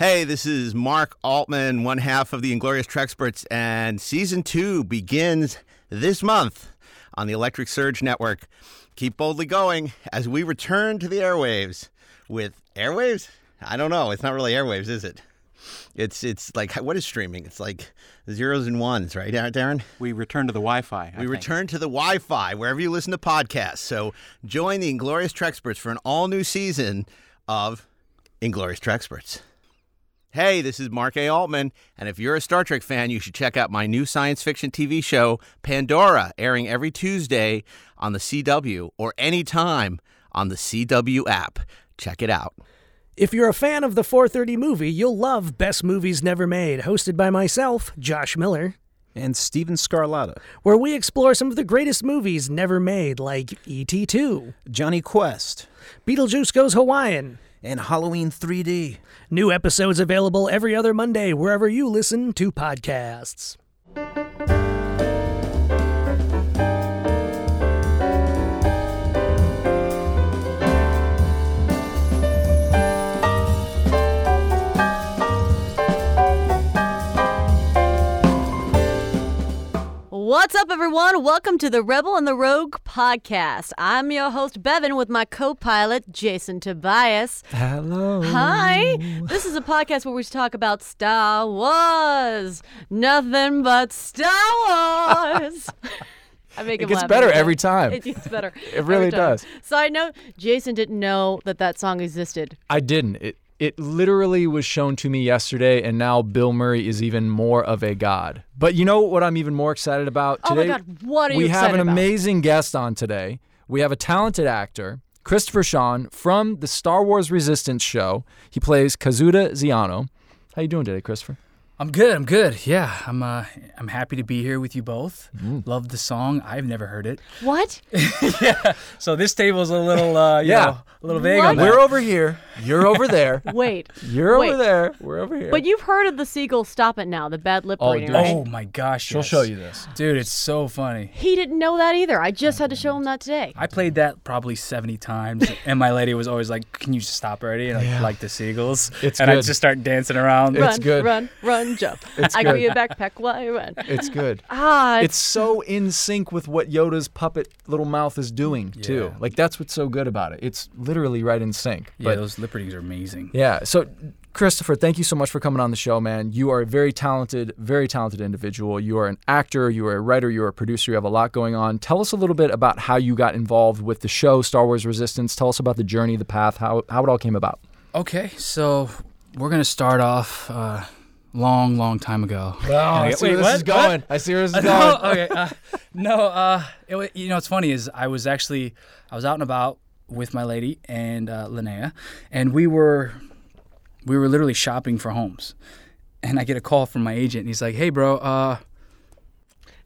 Hey, this is Mark Altman, one half of the Inglorious Trexperts, and season two begins this month on the Electric Surge Network. Keep boldly going as we return to the airwaves with airwaves. I don't know. It's not really airwaves, is it? It's it's like what is streaming? It's like zeros and ones, right, Darren? We return to the Wi-Fi. I We think. return to the Wi-Fi wherever you listen to podcasts. So join the Inglorious Trexperts for an all-new season of Inglorious Trexperts. Hey, this is Mark A. Altman, and if you're a Star Trek fan, you should check out my new science fiction TV show, Pandora, airing every Tuesday on the CW or anytime on the CW app. Check it out. If you're a fan of the 430 movie, you'll love Best Movies Never Made, hosted by myself, Josh Miller, and Steven Scarlatta, where we explore some of the greatest movies never made, like E.T. 2, Jonny Quest, Beetlejuice Goes Hawaiian. And Halloween 3D. New episodes available every other Monday, wherever you listen to podcasts. What's up, everyone? Welcome to the Rebel and the Rogue podcast. I'm your host, Bevin, with my co pilot, Jason Tobias. Hello. Hi. This is a podcast where we talk about Star Wars. Nothing but Star Wars. I make It gets better every every time. It gets better. It really does. Side note: Jason didn't know that that song existed. I didn't. It it literally was shown to me yesterday, and now Bill Murray is even more of a god. But you know what I'm even more excited about today? Oh my? God, what are you we have an about? amazing guest on today. We have a talented actor, Christopher Sean, from the Star Wars Resistance show. He plays Kazuda Xiono. How you doing today, Christopher? I'm good. I'm good. Yeah, I'm. Uh, I'm happy to be here with you both. Mm. Love the song. I've never heard it. What? yeah. So this table's a little, uh, you Yeah. know, a little vague What? on that. We're over here. You're over there. Wait. You're Wait. over there. We're over here. But you've heard of the seagull Stop It Now, the bad lip Oh, reading, dude. right? Oh my gosh. She'll yes. show you this. dude. It's so funny. He didn't know that either. I just had to show him that today. I played that probably 70 times, and my lady was always like, "Can you just stop already?" And I like the seagulls, It's and I good. just start dancing around. It's run, good. run, run, jump. It's I give you a backpack while you run. It's good. Ah, it's so in sync with what Yoda's puppet little mouth is doing too. Like that's what's so good about it. It's literally right in sync. yeah, But those lip readings are amazing. yeah, so Christopher, thank you so much for coming on the show, man. You are a very talented, very talented individual. You are an actor, you are a writer, you are a producer, you have a lot going on. Tell us a little bit about how you got involved with the show Star Wars Resistance. Tell us about the journey, the path, how how it all came about. Okay, so we're gonna start off uh, long, long time ago. Oh, I Wait, see where this what? is going. I see where this is no, going. okay. Uh, no, uh, it, you know, what's funny is I was actually I was out and about with my lady and uh, Linnea, and we were we were literally shopping for homes, and I get a call from my agent, and he's like, "Hey, bro, uh,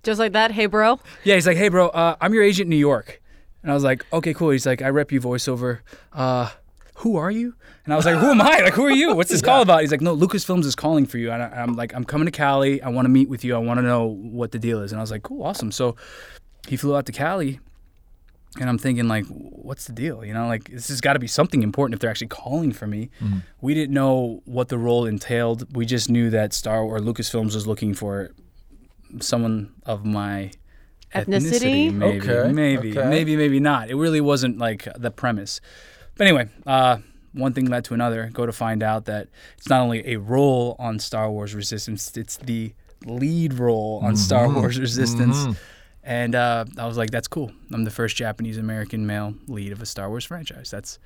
just like that. Hey, bro. yeah," he's like, "Hey, bro, uh, I'm your agent in New York," and I was like, "Okay, cool." He's like, "I rep you voiceover." Uh, who are you? And I was like, who am I? Like, who are you? What's this call about? He's like, no, Lucasfilms is calling for you. And I, I'm like, I'm coming to Cali. I want to meet with you. I want to know what the deal is. And I was like, cool, awesome. So he flew out to Cali. And I'm thinking, like, what's the deal? You know, like, this has got to be something important if they're actually calling for me. We didn't know what the role entailed. We just knew that Star or Lucasfilms was looking for someone of my Ethnicity? maybe, Okay, maybe, okay. maybe, maybe not. It really wasn't like the premise. But anyway, uh, one thing led to another. Go to find out that it's not only a role on Star Wars Resistance, it's the lead role on Star Mm-hmm. Wars Resistance. And uh, I was like, that's cool. I'm the first Japanese American male lead of a Star Wars franchise. That's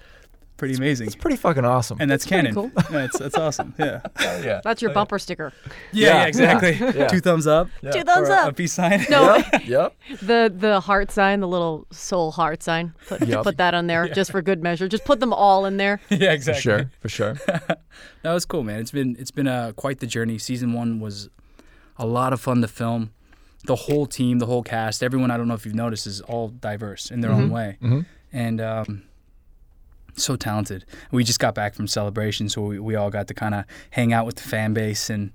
pretty amazing. It's pretty fucking awesome. and that's pretty canon. cool. Yeah, it's, that's awesome. Yeah. yeah. That's your bumper sticker. Yeah, yeah, exactly. Yeah. Two thumbs up. Two thumbs or a- up. A peace sign. No, Yep. the the heart sign, the little soul heart sign. Put, Yup. put that on there just for good measure. Just put them all in there. yeah, exactly. For sure. For sure. That was cool, man. It's been it's been uh, quite the journey. Season one was a lot of fun to film. The whole team, the whole cast, everyone. I don't know if you've noticed, is all diverse in their own way, Mhm. and um, so talented. We just got back from celebration, so we, we all got to kind of hang out with the fan base and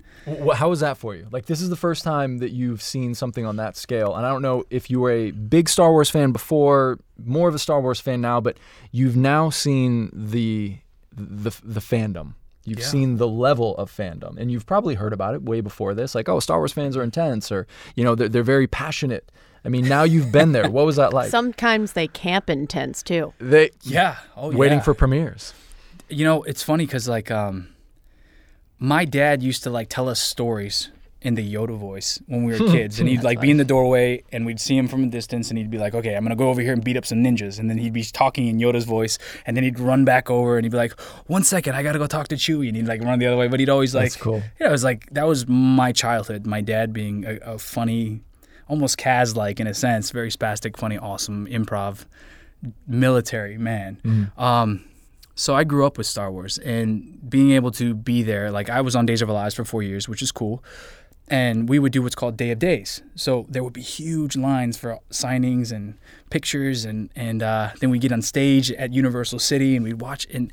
How was that for you? Like, this is the first time that you've seen something on that scale, and I don't know if you were a big Star Wars fan before, more of a Star Wars fan now, but you've now seen the the the fandom, You've Yeah. seen the level of fandom, and you've probably heard about it way before this. Like, oh, Star Wars fans are intense, or you know, they're, they're very passionate. I mean, now you've been there. What was that like? Sometimes they camp in tents too. they Yeah. Oh, waiting yeah. for premieres. You know, it's funny because like um, my dad used to like tell us stories in the Yoda voice when we were kids, and he'd like be in the doorway, and we'd see him from a distance, and he'd be like, "Okay, I'm gonna go over here and beat up some ninjas," and then he'd be talking in Yoda's voice, and then he'd run back over, and he'd be like, "One second, I gotta go talk to Chewie," and he'd like run the other way, but he'd always like, That's cool. Yeah, it was like that was my childhood. My dad being a, a funny, almost Kaz like in a sense, very spastic, funny, awesome improv military man. Um, so I grew up with Star Wars and being able to be there. Like I was on Days of Our Lives for four years, which is cool. And we would do what's called Day of Days. So there would be huge lines for signings and pictures, and and uh, then we get on stage at Universal City and we'd watch. And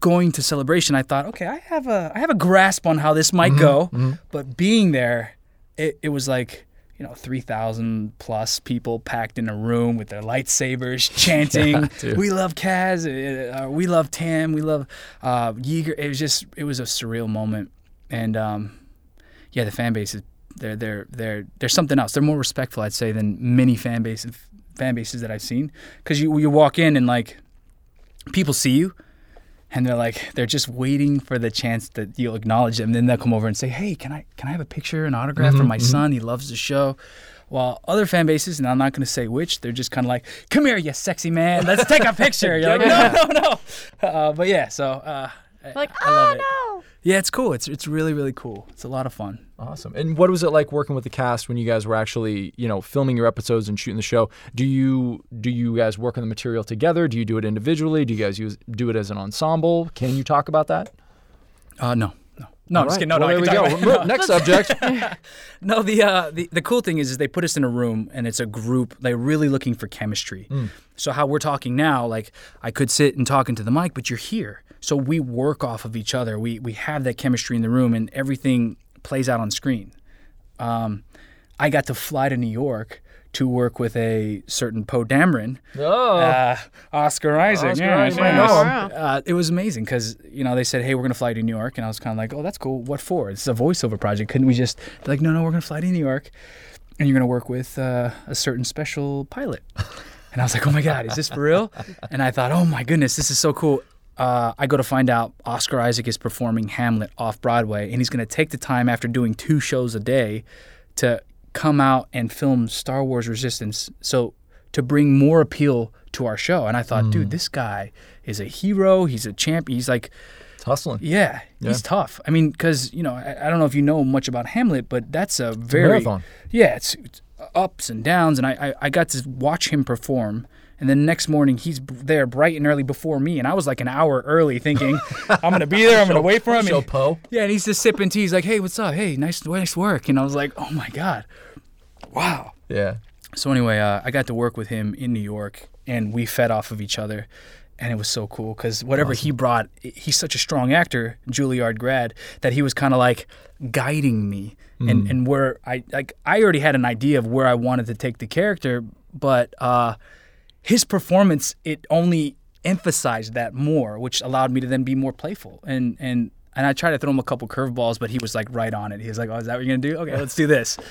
going to Celebration, I thought, okay, I have a I have a grasp on how this might go. But being there, it, it was like you know, 3,000 plus people packed in a room with their lightsabers chanting, dude. We love Kaz, uh, uh, we love Tam, we love uh, Yeager. It was just, it was a surreal moment. And um, yeah, the fan base is, they're, they're, they're, they're something else. They're more respectful, I'd say, than many fan bases, fan bases that I've seen. Because you, you walk in and like, people see you and they're like they're just waiting for the chance that you'll acknowledge them. then they'll come over and say, "Hey, can I can I have a picture, an autograph for my son? He loves the show." While other fan bases, and I'm not going to say which, they're just kind of like, "Come here, you sexy man, let's take a picture." You're like, "No, no, no." Uh, but yeah, so uh, I- Like, I love oh it. no. Yeah, it's cool. It's it's really really cool. It's a lot of fun. Awesome. And what was it like working with the cast when you guys were actually, you know, filming your episodes and shooting the show? Do you do you guys work on the material together? Do you do it individually? Do you guys use do it as an ensemble? Can you talk about that? Uh, no, no, no. I'm All just right. kidding. No, Well, no. I there we talk go. Next subject. No, the, uh, the the cool thing is, is they put us in a room and it's a group. They're really looking for chemistry. So how we're talking now, like I could sit and talk into the mic, but you're here. So we work off of each other. We we have that chemistry in the room, and everything plays out on screen. Um, I got to fly to New York to work with a certain Poe Dameron, Oh. uh, Oscar Isaac. Oscar yeah, Isaac, yeah. Know him. Uh, it was amazing because you know they said, "Hey, we're gonna fly to New York," and I was kind of like, "Oh, that's cool. What for? It's a voiceover project. Couldn't we just?" They're like, "No, no, we're gonna fly to New York, and you're gonna work with uh, a certain special pilot." And I was like, "Oh my god, is this for real?" And I thought, "Oh my goodness, this is so cool." Uh, I go to find out Oscar Isaac is performing Hamlet off Broadway, and he's going to take the time after doing two shows a day to come out and film Star Wars Resistance. So to bring more appeal to our show, and I thought, dude, this guy is a hero. He's a champ. He's like, It's hustling. yeah, he's tough. I mean, because you know, I, I don't know if you know much about Hamlet, but that's a very marathon. Yeah, it's, it's ups and downs, and I, I I got to watch him perform. And then next morning, he's there bright and early before me, and I was like an hour early, thinking, "I'm gonna be there. I'm gonna wait for him." Show And- Poe. yeah, and he's just sipping tea. He's like, "Hey, what's up? Hey, nice, nice work." And I was like, "Oh my god, wow." Yeah. So anyway, uh, I got to work with him in New York, and we fed off of each other, and it was so cool because whatever he brought, he's such a strong actor, Juilliard grad, that he was kind of like guiding me, and and where I like I already had an idea of where I wanted to take the character, but uh, his performance it only emphasized that more, which allowed me to then be more playful and and. And I tried to throw him a couple curveballs, but he was like right on it. He was like, "Oh, is that what you're gonna do? Okay, let's do this."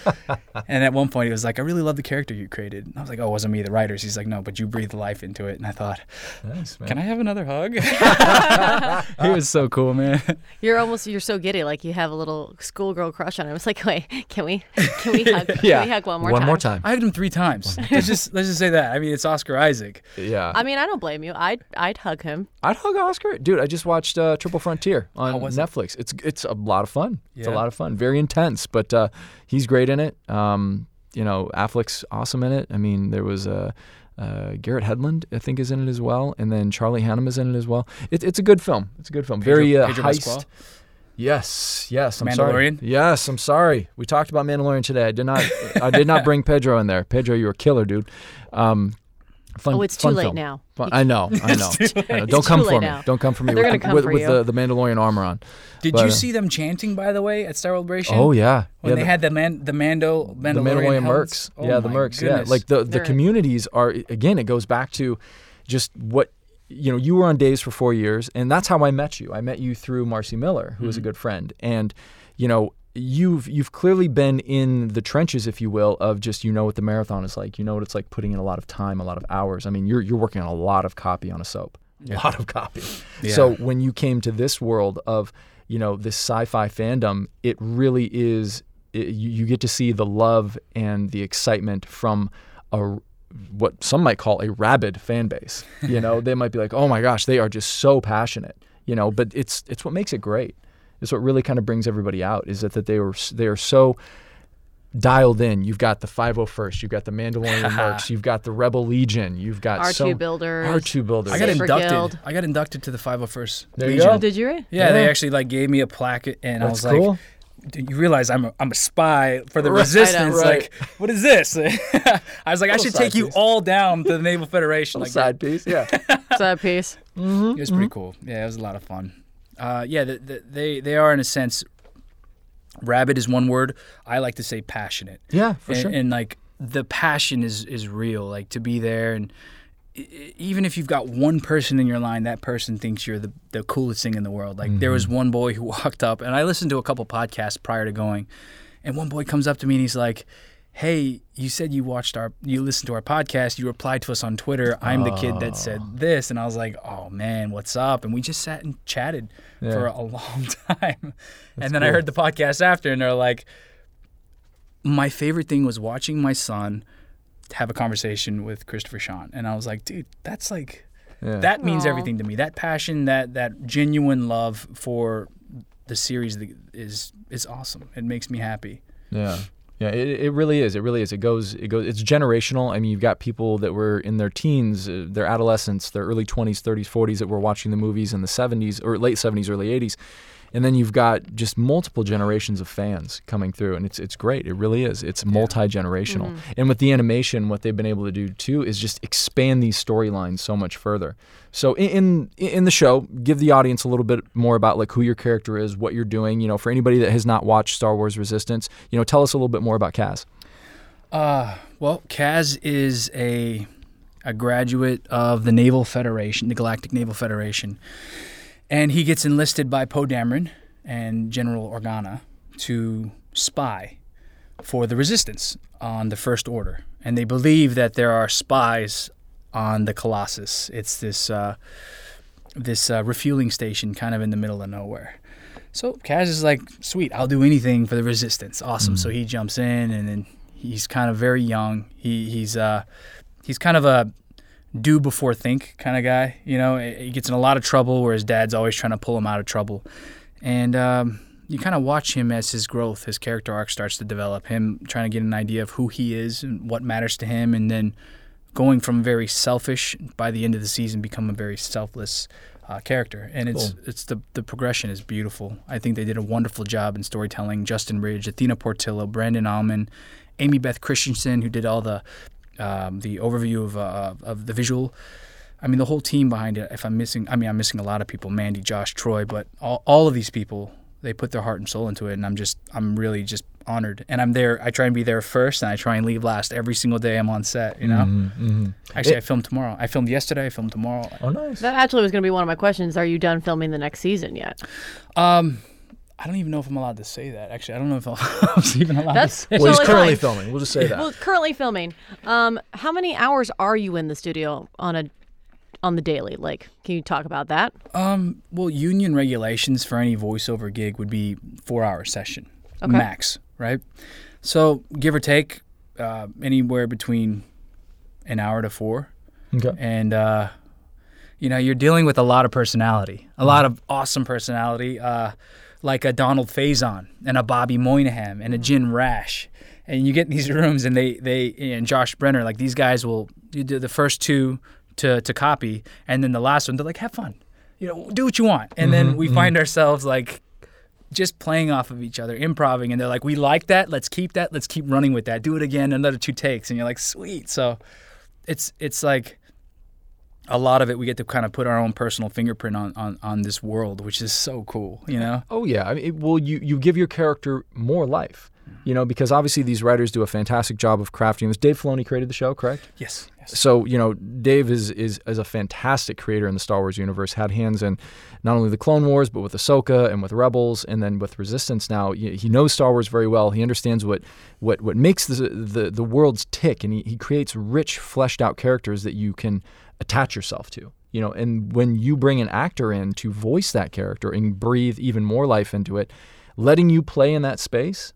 And at one point, he was like, "I really love the character you created." And I was like, "Oh, it wasn't me, the writers." He's like, "No, but you breathed life into it." And I thought, Nice, man. "Can I have another hug?" he was so cool, man. You're almost you're so giddy, like you have a little schoolgirl crush on him. It's like, wait, can we can we hug yeah. can we hug one more one time? more time. I hugged him three times. let's just let's just say that. I mean, it's Oscar Isaac. Yeah. I mean, I don't blame you. I'd I'd hug him. I'd hug Oscar. Dude, I just watched uh, Triple Frontier on was it? Netflix. It's it's a lot of fun. It's a lot of fun. Very intense, but uh, he's great in it. Um, you know, Affleck's awesome in it. I mean, there was uh, uh, Garrett Hedlund, I think, is in it as well, and then Charlie Hunnam is in it as well. It, it's a good film. It's a good film. Very uh, Pedro heist. Yes, yes. I'm sorry. Yes, I'm sorry. We talked about Mandalorian today. I did not. I did not bring Pedro in there. Pedro, you're a killer, dude. Um, fun, Oh, it's too late film. now. Fun- I know. I know. I know. Don't It's come for me. now. Don't come for me They're with, gonna come with, for with you. the, the Mandalorian armor on. Did But, you uh, see them chanting, by the way, at Star Celebration? Oh yeah, When yeah. they the, had the man, the Mando, the Mandalorian, Mandalorian helmets? mercs. Oh yeah, the my mercs. goodness. Yeah, like the the They're- communities are again. It goes back to just what you know, you were on days for four years, and that's how I met you. I met you through Marci Miller, who was a good friend, and you know, you've you've clearly been in the trenches, if you will, of just you know what the marathon is like. You know what it's like putting in a lot of time, a lot of hours. I mean, you're you're working on a lot of copy on a soap, a lot of copy. So when you came to this world of you know this sci-fi fandom, it really is. It, you, you get to see the love and the excitement from a what some might call a rabid fan base. You know, they might be like, "Oh my gosh, they are just so passionate." You know, but it's it's what makes it great. It's what really kind of brings everybody out is that that they were they are so dialed in. You've got the 501st, you've got the Mandalorian Mercs, you've got the Rebel Legion, you've got R2 so, builders. R2 builders. I got Safer inducted. Guild. I got inducted to the 501st. There you Legion. go. Oh, did you? Really? Yeah, they actually like gave me a plaque, and I That's was cool. like, "Dude, "You realize I'm a, I'm a spy for the Right, resistance? right. Like, what is this?" I was like, "I should side take you all down to the Naval Federation." Like, side piece, yeah. Side piece. Mm-hmm, it was pretty mm-hmm. cool. Yeah, it was a lot of fun. Uh, yeah, the, the, they they are in a sense. Rabid is one word. I like to say passionate. yeah, for and, sure. and like the passion is is real like to be there and even if you've got one person in your line that person thinks you're the, the coolest thing in the world like there was one boy who walked up and i listened to a couple podcasts prior to going and one boy comes up to me and he's like hey you said you watched our you listened to our podcast you replied to us on twitter i'm the kid that said oh. this and i was like oh man what's up and we just sat and chatted for a long time and then i heard the podcast after and they're like my favorite thing was watching my son have a conversation with Christopher Sean, and I was like, dude, that's like Yeah. that means Aw. everything to me. That passion, that that genuine love for the series that is is awesome. It makes me happy. Yeah. Yeah, it, it really is. It really is. It goes. It goes. It's generational. I mean, you've got people that were in their teens, uh, their adolescence, their early twenties, thirties, forties that were watching the movies in the seventies or late seventies, early eighties, and then you've got just multiple generations of fans coming through, and it's it's great. It really is. It's multi generational, and with the animation, what they've been able to do too is just expand these storylines so much further. So in, in in the show, give the audience a little bit more about like who your character is, what you're doing. You know, for anybody that has not watched Star Wars Resistance, you know, tell us a little bit more about Kaz. Uh, well, Kaz is a a graduate of the Naval Federation, the Galactic Naval Federation, and he gets enlisted by Poe Dameron and General Organa to spy for the Resistance on the First Order, and they believe that there are spies on the Colossus. It's this uh, this uh, refueling station, kind of in the middle of nowhere. So Kaz is like, sweet, I'll do anything for the resistance. Awesome. So he jumps in and then he's kind of very young. He he's uh he's kind of a do before think kind of guy. You know, he gets in a lot of trouble where his dad's always trying to pull him out of trouble. And um, you kind of watch him as his growth, his character arc starts to develop. Him trying to get an idea of who he is and what matters to him, and then going from very selfish by the end of the season become a very selfless uh, character and it's it's the the progression is beautiful i think they did a wonderful job in storytelling justin ridge athena portillo brandon auman amy beth christenson who did all the um, the overview of, uh, of the visual i mean the whole team behind it if i'm missing i mean i'm missing a lot of people mandy josh troy but all, all of these people they put their heart and soul into it and i'm just i'm really just honored and i'm there i try and be there first and i try and leave last every single day i'm on set you know Mm-hmm. actually i filmed tomorrow i filmed yesterday i filmed tomorrow Oh, nice. That actually was going to be one of my questions. Are you done filming the next season yet? um i don't even know if i'm allowed to say that actually i don't know if i was even allowed That's to say Well, he's totally currently fine. filming. We'll just say that. Well, currently filming. Um, how many hours are you in the studio on a on the daily? Like, can you talk about that? Um, well, union regulations for any voiceover gig would be four hour session Okay. max, right? So give or take, uh, anywhere between an hour to four, okay. and uh, you know you're dealing with a lot of personality, a lot of awesome personality, uh, like a Donald Faison and a Bobby Moynihan and a mm. Jim Rash. And you get in these rooms, and they they and Josh Brener, like these guys will you do the first two to to copy, and then the last one they're like have fun, you know, do what you want, and then mm-hmm, we mm-hmm. find ourselves like just playing off of each other, improving, and they're like, "We like that. Let's keep that. Let's keep running with that. Do it again, another two takes." And you're like, "Sweet." So, it's it's like a lot of it we get to kind of put our own personal fingerprint on on, on this world, which is so cool. You know? Oh yeah. I mean, it, well, you you give your character more life. You know, because obviously these writers do a fantastic job of crafting this. Dave Filoni created the show, correct? Yes. yes. So you know, Dave is is is a fantastic creator in the Star Wars universe. Had hands in not only the Clone Wars, but with Ahsoka and with Rebels, and then with Resistance. Now he he knows Star Wars very well. He understands what what what makes the the, the worlds tick, and he, he creates rich, fleshed out characters that you can attach yourself to. You know, and when you bring an actor in to voice that character and breathe even more life into it, letting you play in that space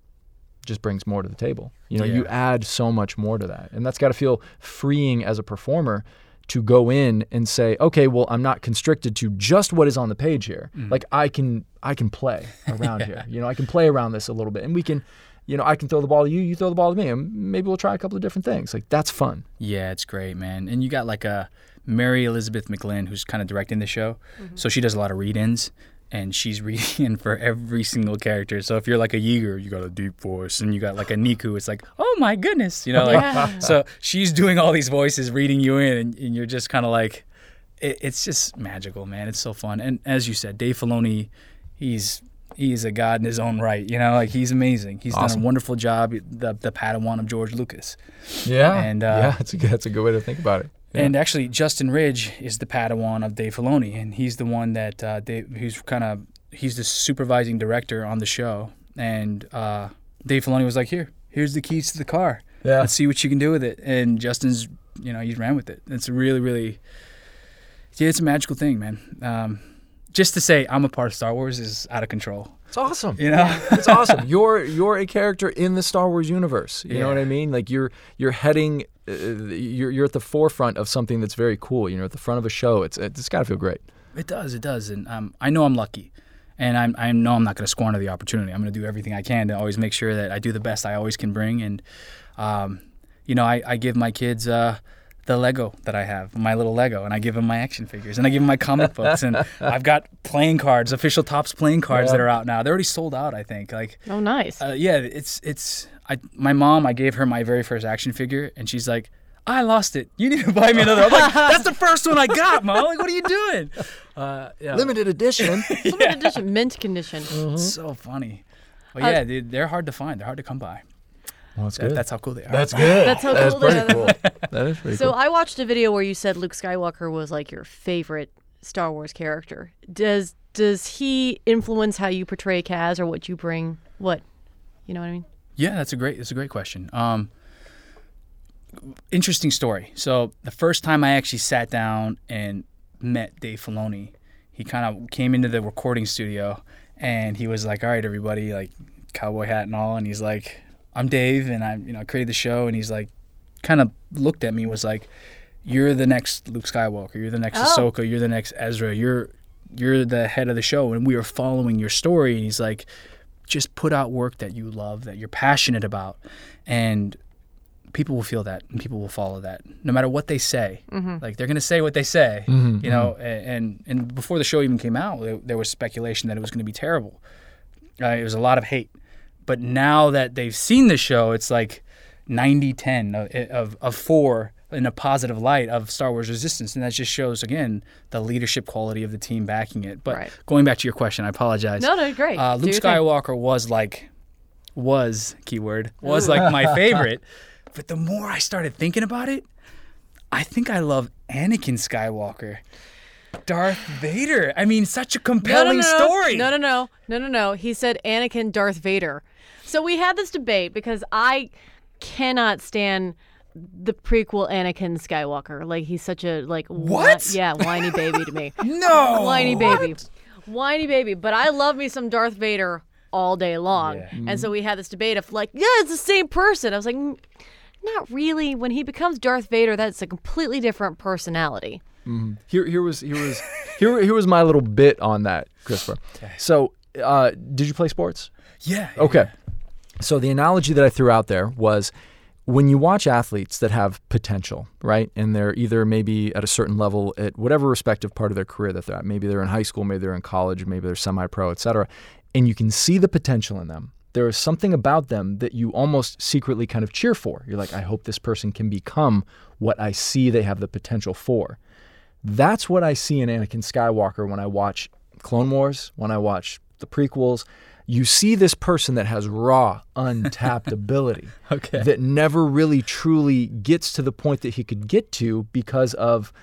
just brings more to the table. You know, you add so much more to that. And that's got to feel freeing as a performer to go in and say, "Okay, well, I'm not constricted to just what is on the page here. Mm. Like I can I can play around here. You know, I can play around this a little bit and we can you know, I can throw the ball to you, you throw the ball to me, and maybe we'll try a couple of different things. Like that's fun. Yeah, it's great, man. And you got like a Mary Elizabeth McGlynn who's kind of directing the show. So she does a lot of read-ins and she's reading in for every single character. So if you're like a Yeager, you got a deep voice and you got like a Neeku, it's like, "Oh my goodness." You know, like Yeah. so she's doing all these voices reading you in and, and you're just kind of like it, it's just magical, man. It's so fun. And as you said, Dave Filoni, he's he's a god in his own right. You know, like he's amazing. He's done a wonderful job. The the Padawan of George Lucas. Yeah. And, uh, yeah, that's a good, that's a good way to think about it. Yeah. And actually, Justin Ridge is the Padawan of Dave Filoni, and he's the one that uh, Dave, who's kind of he's the supervising director on the show. And uh, Dave Filoni was like, "Here, here's the keys to the car. Yeah. Let's see what you can do with it." And Justin's, you know, he ran with it. It's really, really, yeah, it's a magical thing, man. Um, just to say I'm a part of Star Wars is out of control. It's awesome. You know? it's awesome. You're you're a character in the Star Wars universe. You know what I mean? Like you're you're heading, uh, you're you're at the forefront of something that's very cool. You know, at the front of a show. It's it's got to feel great. It does. It does. And um, I know I'm lucky. And I'm, I know I'm not going to squander the opportunity. I'm going to do everything I can to always make sure that I do the best I always can bring. And, um, you know, I, I give my kids uh, the Lego that I have, my little Lego, and I give them my action figures, and I give them my comic books, and I've got playing cards, official Topps playing cards that are out now. They're already sold out, I think. Like, Oh, nice. uh, yeah, it's it's. I my mom, I gave her my very first action figure, and she's like, "I lost it. You need to buy me another." I'm like, "That's the first one I got, mom. Like, what are you doing?" Uh, yeah, Limited edition. Limited edition, mint condition. it's so funny. But Uh, yeah, dude, they're hard to find. They're hard to come by. Well, that's That- good. that's how cool they are. That's good. That's how That's cool they are. cool. That is pretty So cool. I watched a video where you said Luke Skywalker was like your favorite Star Wars character. Does does he influence how you portray Kaz or what you bring? What? You know what I mean? Yeah, that's a great that's a great question. Um, interesting story. So the first time I actually sat down and met Dave Filoni, he kind of came into the recording studio and he was like, "All right, everybody, like cowboy hat and all," and he's like, "I'm Dave, and I, you know, created the show," and he's like, kind of looked at me, was like, "You're the next Luke Skywalker. You're the next Oh. Ahsoka. You're the next Ezra. You're you're the head of the show, and we are following your story." And he's like, just put out work that you love, that you're passionate about, and people will feel that and people will follow that no matter what they say. Mm-hmm. Like they're gonna say what they say, mm-hmm, you know. Mm-hmm. a- And and before the show even came out, there, there was speculation that it was gonna be terrible. Uh, it was a lot of hate, but now that they've seen the show, it's like 90-10 of, of, of four in a positive light of Star Wars Resistance, and that just shows again the leadership quality of the team backing it. But Right. going back to your question, I apologize. No, no, great. Uh, Luke your thing. Skywalker was like, was keyword was like my favorite. But the more I started thinking about it, I think I love Anakin Skywalker, Darth Vader. I mean, such a No, no, compelling no, no. story. No, no, no, no, no, no. He said Anakin Darth Vader. So we had this debate because I cannot stand the prequel Anakin Skywalker. Like he's such a like What? yeah, whiny baby to me. No, whiny baby, whiny baby. But I love me some Darth Vader all day long. And so we had this debate of like, yeah, it's the same person. I was like, "Mm, not really. When he becomes Darth Vader, that's a completely different personality. Here, here was here was here here was my little bit on that, Christopher. So, uh, did you play sports? Yeah. Okay. So the analogy that I threw out there was when you watch athletes that have potential, right? And they're either maybe at a certain level at whatever respective part of their career that they're at. Maybe they're in high school, maybe they're in college, maybe they're semi-pro, et cetera. And you can see the potential in them. There is something about them that you almost secretly kind of cheer for. You're like, I hope this person can become what I see they have the potential for. That's what I see in Anakin Skywalker when I watch Clone Wars, when I watch the prequels. you see this person that has raw, untapped ability Okay. that never really truly gets to the point that he could get to because of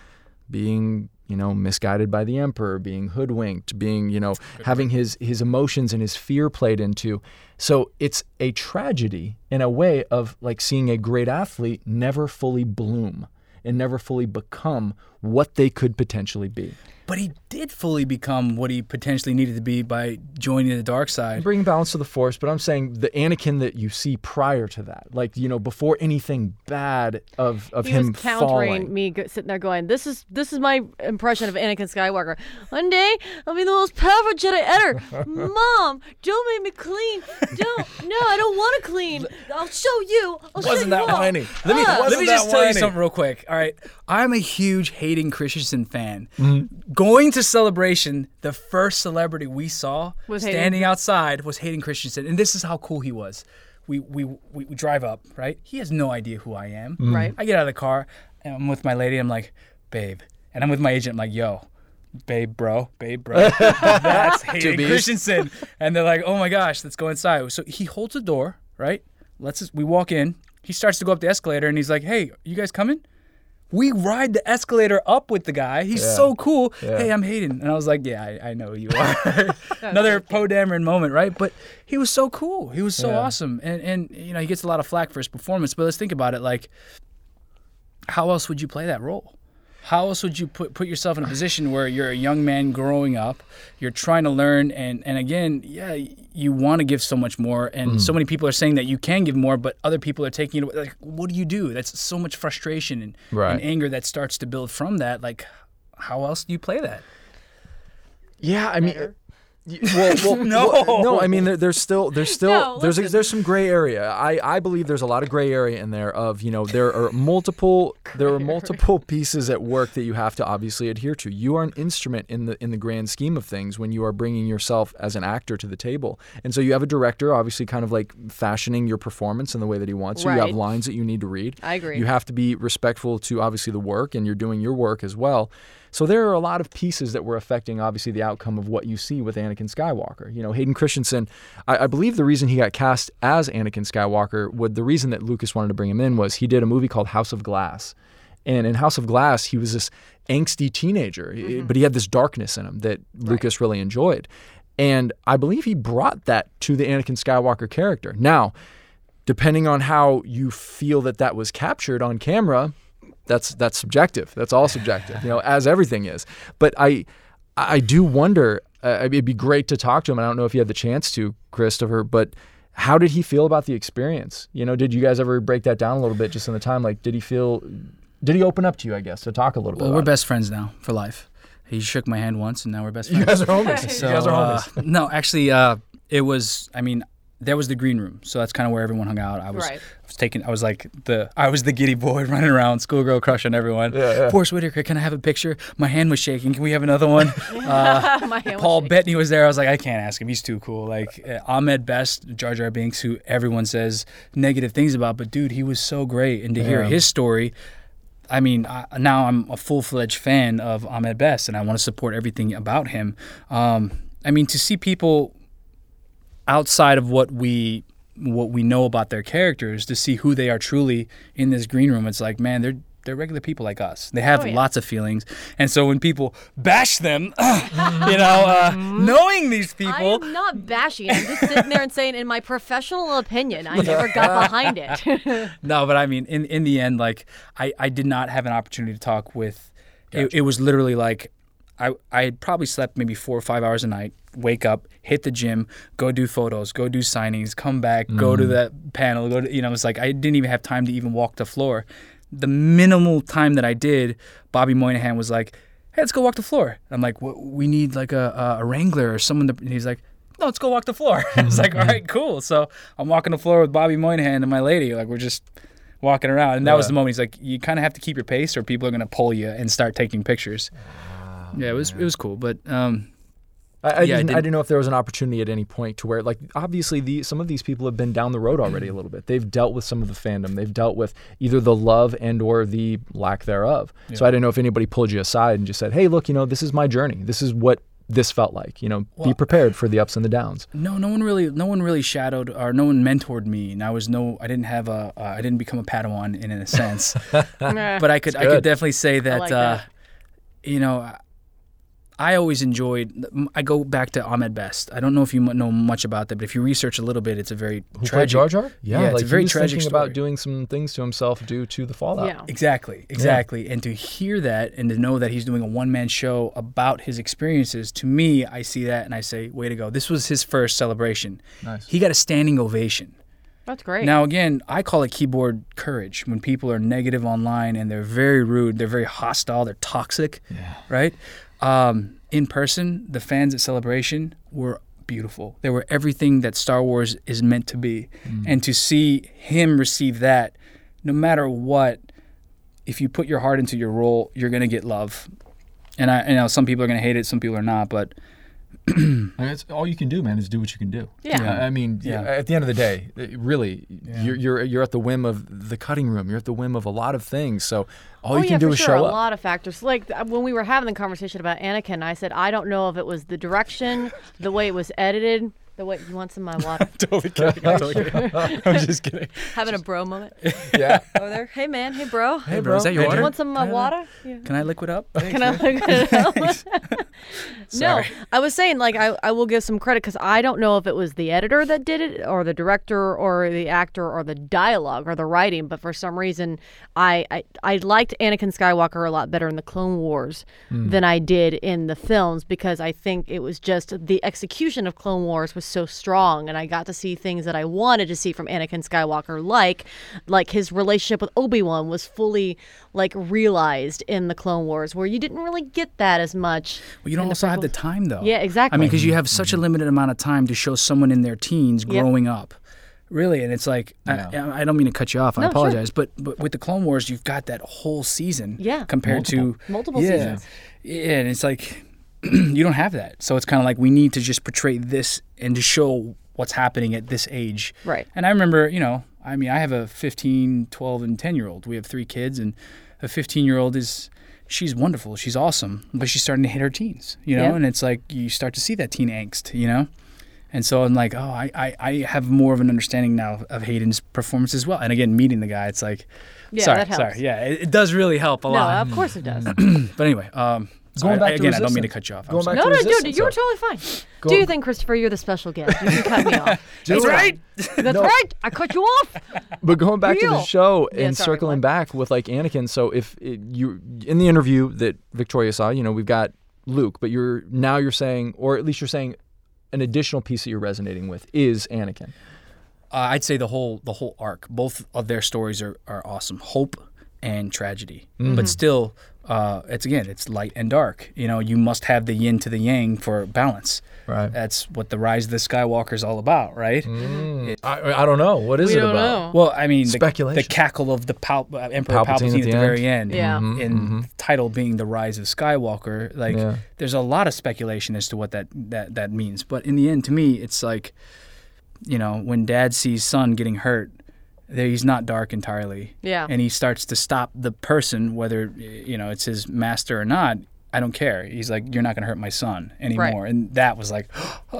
being you know misguided by the emperor being hoodwinked being you know having his his emotions and his fear played into so it's a tragedy in a way of like seeing a great athlete never fully bloom and never fully become what they could potentially be But he did fully become what he potentially needed to be by joining the dark side. bring balance to the force but i'm saying the anakin that you see prior to that like you know before anything bad of of He him was countering falling me go- sitting there going, "This is this is my impression of Anakin Skywalker. One day I'll be the most powerful Jedi ever. Mom, don't make me clean. Don't. No, I don't want to clean. I'll show you. I'll show Wasn't you that all. whiny? Let me, Ah. let me that just tell you something real quick. All right. I'm a huge Hayden Christensen fan. Mm-hmm. Going to celebration, the first celebrity we saw Was Hayden. standing outside was Hayden Christensen. And this is how cool he was. We, we, we, we drive up, right? He has no idea who I am. Mm-hmm. Right. I get out of the car and I'm with my lady. I'm like, babe. And I'm with my agent. I'm like, yo, babe, bro, babe, bro. That's Hayden Christensen. And they're like, oh my gosh, let's go inside. So he holds the door, right? Let's just, we walk in. He starts to go up the escalator and he's like, hey, you guys coming? We ride the escalator up with the guy. He's so cool. Hey, I'm Hayden. And I was like, yeah, I, I know who you are. Another Poe Dameron moment, right? But he was so cool. He was so awesome. And, and, you know, he gets a lot of flack for his performance. But let's think about it. Like, how else would you play that role? How else would you put put yourself in a position where you're a young man growing up, you're trying to learn, and and again, yeah, you want to give so much more, and so mm. many people are saying that you can give more, but other people are taking it. away. Like, what do you do? That's so much frustration and, Right. and anger that starts to build from that. Like, how else do you play that? Yeah, I mean, y- well, well, No. well, no. I mean, there, there's still, there's still, No, there's listen. there's some gray area. I, I believe there's a lot of gray area in there. Of you know, there are multiple, there are multiple pieces at work that you have to obviously adhere to. You are an instrument in the in the grand scheme of things when you are bringing yourself as an actor to the table, and so you have a director, obviously, kind of like fashioning your performance in the way that he wants. So you have lines that you need to read. I agree. You have to be respectful to obviously the work, and you're doing your work as well. So there are a lot of pieces that were affecting obviously the outcome of what you see with Anakin Skywalker. You know, Hayden Christensen, I, I believe the reason he got cast as Anakin Skywalker, would the reason that Lucas wanted to bring him in was he did a movie called House of Glass. And in House of Glass, he was this angsty teenager, eh, mm-hmm. but he had this darkness in him that Lucas really enjoyed. And I believe he brought that to the Anakin Skywalker character. Now, depending on how you feel that that was captured on camera, that's that's subjective. That's all subjective, you know, as everything is. But I I do wonder. Uh, it'd be great to talk to him. I don't know if you had the chance to, Christopher, but how did he feel about the experience? You know, did you guys ever break that down a little bit just in the time? Like, did he feel? Did he open up to you? I guess to talk a little bit. Well, we're it? best friends now for life. He shook my hand once, and now we're best friends. You guys are homies. So, you guys are uh, no, actually, uh, it was. I mean, there was the green room, so that's kind of where everyone hung out. I was, Right. I was taking. I was like the. I was the giddy boy running around, schoolgirl crushing everyone. Yeah, yeah. Forest Whitaker, can I have a picture? My hand was shaking. Can we have another one? Uh, My hand was Paul shaking. Bettany was there. I was like, I can't ask him. He's too cool. Like uh, Ahmed Best, Jar Jar Binks, who everyone says negative things about, but dude, he was so great. And to hear his story, I mean, I, now I'm a full fledged fan of Ahmed Best, and I want to support everything about him. Um, I mean, to see people outside of what we what we know about their characters, to see who they are truly in this green room, it's like, man, they're they're regular people like us. They have Oh, yeah. lots of feelings, and so when people bash them, you know, uh, knowing these people, I people, am not bashing. I'm just sitting there and saying, in my professional opinion, I never got behind it. No, but I mean, in in the end, like I I did not have an opportunity to talk with. It, it was literally like I I had probably slept maybe four or five hours a night. Wake up, hit the gym, go do photos, go do signings, come back, go to that panel. Go to you know, it's like I didn't even have time to even walk the floor. The minimal time that I did, Bobby Moynihan was like, "Hey, let's go walk the floor." I'm like, "What- "We need like a a, wrangler or someone." To, and he's like. No, let's go walk the floor. I was like, all right, cool. So I'm walking the floor with Bobby Moynihan and my lady. Like we're just walking around. And that was the moment. He's like, you kind of have to keep your pace, or people are gonna pull you and start taking pictures. yeah, it was it was cool, but um, I, I, Yeah, didn't, I didn't- didn't know if there was an opportunity at any point to where, like, obviously, the some of these people have been down the road already a little bit. They've dealt with some of the fandom. They've dealt with either the love and or the lack thereof. So I didn't know if anybody pulled you aside and just said, "Hey, look, you know, this is my journey. This is what this felt like. You know, be prepared for the ups and the downs. No, no one really, no one really shadowed or no one mentored me, and I was no, I didn't have a, uh, I didn't become a Padawan in, in a sense, but I could, I could definitely say that, like uh, that. you know, I always enjoyed. I go back to Ahmed Best. I don't know if you know much about that, but if you research a little bit, it's a very Who tragic. Jar Jar? Yeah, Yeah, it's a very he was tragic thinking story. about doing some things to himself due to the fallout. Yeah. Exactly, exactly. And to hear that and to know that he's doing a one man show about his experiences, to me, I see that and I say, way to go. This was his first celebration. Nice. He got a standing ovation. That's great. Now, again, I call it keyboard courage when people are negative online and they're very rude, they're very hostile, they're toxic, yeah. right? Um, in person, the fans at Celebration were beautiful. They were everything that Star Wars is meant to be. And to see him receive that, no matter what, if you put your heart into your role, you're going to get love. And I, you know, some people are going to hate it, some people are not, but I mean, it's, all you can do, man, is do what you can do. Yeah. I mean, Yeah. at the end of the day, it- really, you're, you're you're at the whim of the cutting room. You're at the whim of a lot of things. So all oh you yeah, can do for is sure. show a up. lot of factors. Like uh, when we were having the conversation about Anakin, I said I don't know if it was the direction, the way it was edited, the way you want some of my water. totally kidding. Totally kidding. I'm just kidding. having a bro moment yeah. over there. Hey man, hey bro. Hey, bro, is that your You water? want some of my water? Yeah. Can I liquid up? Can I look it up? no, Sorry. I was saying like I, I will give some credit because I don't know if it was the editor that did it or the director or the actor or the dialogue or the writing, but for some reason I I, I liked Anakin Skywalker a lot better in the Clone Wars hmm. than I did in the films because I think it was just the execution of Clone Wars was so strong and I got to see things that I wanted to see from Anakin Skywalker like like his relationship with Obi-Wan was fully like realized in the Clone Wars where you didn't really get that as much. Well, you don't in also have the time though. Yeah, exactly. I mean, because you have such a mm-hmm. limited amount of time to show someone in their teens Yep. growing up, really, and it's like I, I don't mean to cut you off. I No, sure. apologize, but but with the Clone Wars, you've got that whole season. Yeah. Compared to Multiple yeah, seasons. Yeah, and it's like you don't have that, so it's kind of like we need to just portray this and to show what's happening at this age. Right. And I remember, you know, I mean, I have a 15, 12, and 10 year old. We have three kids, and a 15 year old is, she's wonderful. She's awesome, but she's starting to hit her teens, you know? Yeah. And it's like you start to see that teen angst, you know? And so I'm like, oh, I, I, I have more of an understanding now of Hayden's performance as well. And again, meeting the guy, it's like, Yeah, sorry, that helps. sorry. Yeah, it, it does really help a No, lot. of course it does. But anyway, um, sorry, back to again, I don't mean to cut you off. I'm Going back no, to no, dude, Resistance, you're though. totally fine. Go- Do you think, Christopher, you're the special guest? You can cut me off. That's right. That's right. I cut you off. But going back to the show Yeah, and sorry, circling what? back with like Anakin, so if it, you in the interview that Victoria saw, you know, we've got Luke, but you're now you're saying, or at least you're saying, an additional piece that you're resonating with is Anakin. Uh, I'd say the whole the whole arc. Both of their stories are, are awesome. Hope and tragedy, but still, uh, it's again, it's light and dark. You know, you must have the yin to the yang for balance. Right. That's what the rise of the Skywalker is all about, right? I, I don't know what is We it don't about. know. Well, I mean, the, Speculation. the cackle of the Pal- uh, Emperor Palpatine Palpatine, at at the the, end. very end. Yeah. And the title being the rise of Skywalker. Like, Yeah. there's a lot of speculation as to what that, that that means. But in the end, to me, it's like, you know, when Dad sees son getting hurt, there he's not dark entirely. Yeah. And he starts to stop the person, whether you know it's his master or not. I don't care. He's like, you're not going to hurt my son anymore. And that was like,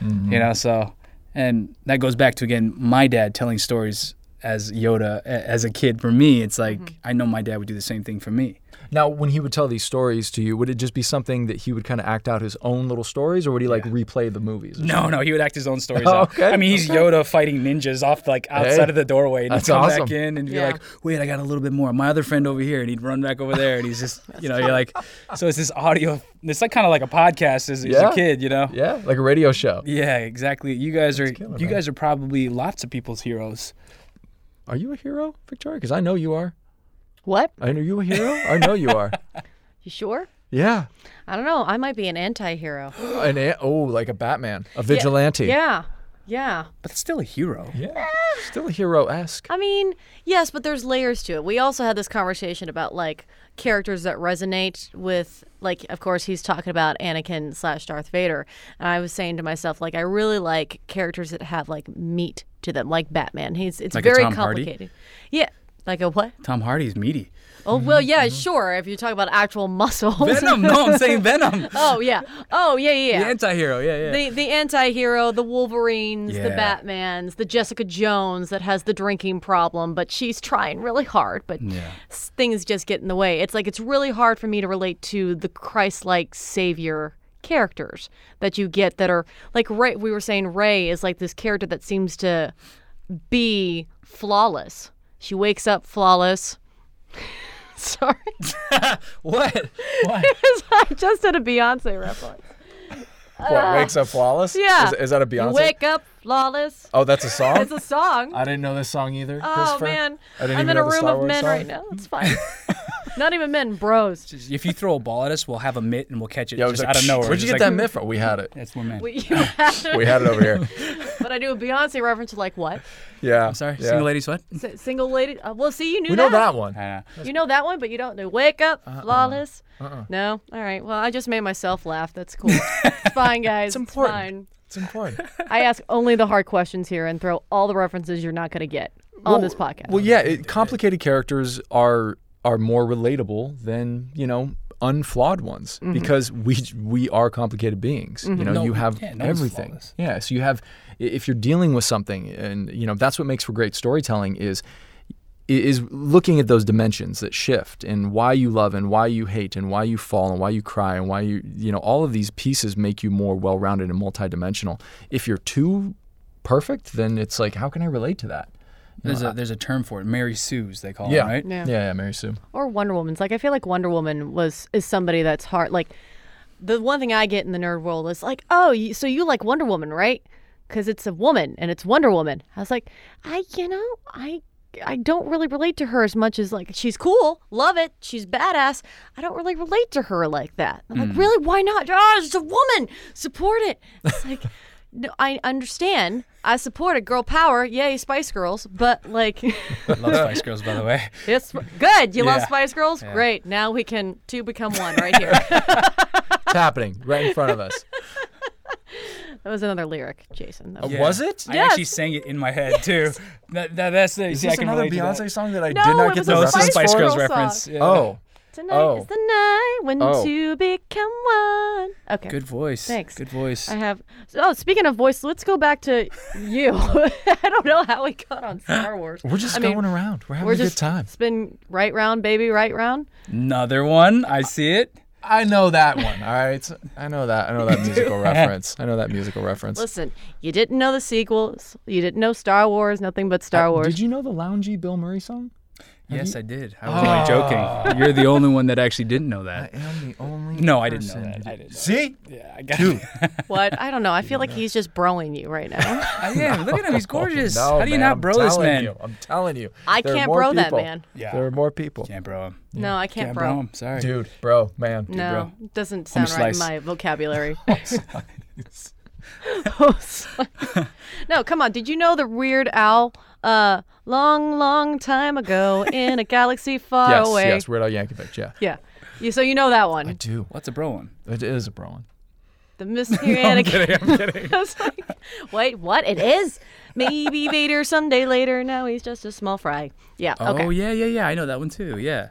you know, so, and that goes back to again my dad telling stories as Yoda a- as a kid. For me, it's like Mm-hmm. I know my dad would do the same thing for me. Now, when he would tell these stories to you, would it just be something that he would kind of act out his own little stories, or would he like replay the movies? or No, no, he would act his own stories Oh, out. okay, I mean, he's Yoda fighting ninjas off like outside Hey, of the doorway, and he'd come awesome. back in and be Yeah. like, "Wait, I got a little bit more." My other friend over here, and he'd run back over there, and he's just, you know, you're like, so it's this audio. It's like kind of like a podcast as, as a kid, you know. Yeah, like a radio show. Yeah, exactly. You guys are killer, you man. guys are probably lots of people's heroes. Are you a hero, Victoria? Because I know you are. What? I know you a hero. I know you are. You sure? Yeah. I don't know. I might be an anti-hero. An a- oh, like a Batman, a vigilante. Yeah. Yeah. But still a hero. Yeah. Ah. Still a hero esque. I mean, yes, but there's layers to it. We also had this conversation about like characters that resonate with, like, of course, he's talking about Anakin slash Darth Vader, and I was saying to myself, like, I really like characters that have like meat to them, like Batman. He's it's Like a very Tom Hardy? complicated. Yeah. Like a what? Tom Hardy's meaty. Oh well, yeah, mm-hmm. sure. If you talk about actual muscles. Venom. No, I'm saying Venom. oh yeah. Oh yeah, yeah. The yeah. anti-hero. Yeah, yeah. The the anti-hero, the Wolverines, the Batmans, the Jessica Jones that has the drinking problem, but she's trying really hard, but Yeah. things just get in the way. It's like it's really hard for me to relate to the Christ-like savior characters that you get that are like Rey. We were saying Rey is like this character that seems to be flawless. She wakes up flawless. Sorry, What? What? I just did a Beyonce reference. what uh, wakes up flawless? Yeah. Is, is that a You Beyonce? wake up flawless. oh, that's a song. It's a song. I didn't know this song either. Oh man, I didn't I'm even in a room of men right now. It's fine. Not even men, bros. If you throw a ball at us, we'll have a mitt and we'll catch it Yeah, I just was like, out of nowhere. Where'd you get like, that mitt from? We had it. That's we're men. We, you had it. We had it over here. but I do a Beyonce reference. To like what? Yeah. I'm sorry. Yeah. Single lady sweat. S- single lady. Uh, well, see, you knew We that. know that one. I know. You know that one, but you don't know. Wake up, Uh-uh. flawless. No. All right. Well, I just made myself laugh. That's cool. it's fine, guys. It's important. fine. It's important. I ask only the hard questions here and throw all the references you're not going to get on this podcast. Well, yeah, it, complicated characters are are more relatable than you know unflawed ones Mm-hmm. because we we are complicated beings. You know, No, you have yeah, no everything. Yeah, so you have if you're dealing with something, and you know that's what makes for great storytelling is is looking at those dimensions that shift and why you love and why you hate and why you fall and why you cry and why you you know all of these pieces make you more well-rounded and multidimensional. If you're too perfect, then it's like how can I relate to that? There's a there's a term for it. Mary Sue's they call Yeah. it, right? Yeah. Yeah, yeah, Mary Sue. or Wonder Woman's. Like I feel like Wonder Woman was is somebody that's hard. Like the one thing I get in the nerd world is like, oh, you, so you like Wonder Woman, right? Because it's a woman and it's Wonder Woman. I was like, I, you know, I. I don't really relate to her as much as like she's cool, love it, she's badass. I don't really relate to her like that. I'm like, hmm. really? Why not? Ah, oh, she's a woman. Support it. It's like, no, I understand. I support it. Girl power, yay, Spice Girls. But like, I love Spice Girls, by the way. Yes, good. You love Spice Girls? Great. Now we can two become one right here. It's happening right in front of us. that was another lyric, Jason. That oh, was- Yeah. Was it? I Yes. actually sang it in my head too. that, that, that's the. Is see, I this can another relate to that. Beyonce song that I No, did not get was the a No, it's a Spice Girls Girls reference. Yeah. Oh, Tonight Oh. is the night when Oh. two become one. Okay. Good voice. Thanks. Good voice. I have. Oh, speaking of voice, let's go back to you. I don't know how we got on Star Wars. we're just I mean, going around. We're having We're a just good time. spin right round, baby, right round. Another one. I see it. I know that one. All right, I know that. I know that musical reference. I know that musical reference. Listen, you didn't know the sequels. You didn't know Star Wars. Nothing but Star Uh, Wars. Did you know the loungy Bill Murray song? Yes, I did. I was only ah. joking. You're the only one that actually didn't know that. I am the only. No, I didn't know that. I didn't. Know See, that. Yeah, I got it. What? I don't know. I feel like he's just broing you right now. I am. Look at him. He's gorgeous. No, How do you man, not I'm bro this telling man? You, I'm telling you. I There are can't more bro that people. man. Yeah. There are more people. Can't bro him. No, I can't, Can't bro. bro him. Sorry. Dude, bro, man. no, it doesn't sound right in slice. my vocabulary. no, come on. Did you know the Weird Al? Uh, long, long time ago in a galaxy far Yes, away. yes, Weird Al Yankovic. Yeah, Yeah. You, so you know that one. I do. What's a bro one? It is a bro one. The Messianic. I'm kidding. I'm kidding. I was like, wait, what? It is? Maybe Vader someday later. Now he's just a small fry. Yeah. Okay. Oh yeah, yeah, yeah. I know that one too. Yeah.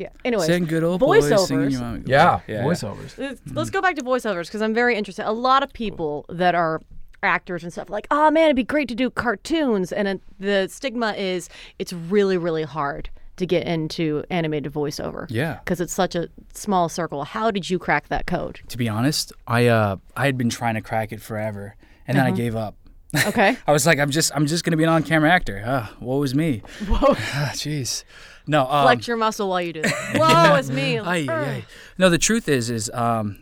Yeah. Anyway, Saying good old boys singing voiceovers. mama. yeah, yeah. voiceovers. Let's- Let's go back to voiceovers because I'm very interested. A lot of people that are actors and stuff like, oh man, it'd be great to do cartoons, and it, the stigma is it's really, really hard to get into animated voiceover. Yeah. because it's such a small circle. How did you crack that code? To be honest, I uh I had been trying to crack it forever, and then I gave up. Okay. I was like, I'm just I'm just gonna be an on-camera actor. Ah, woe is me. Whoa. Ah, Jeez. No. Um, Flex your muscle while you do that. Whoa, it's me. Ay, ay. No, the truth is, is um,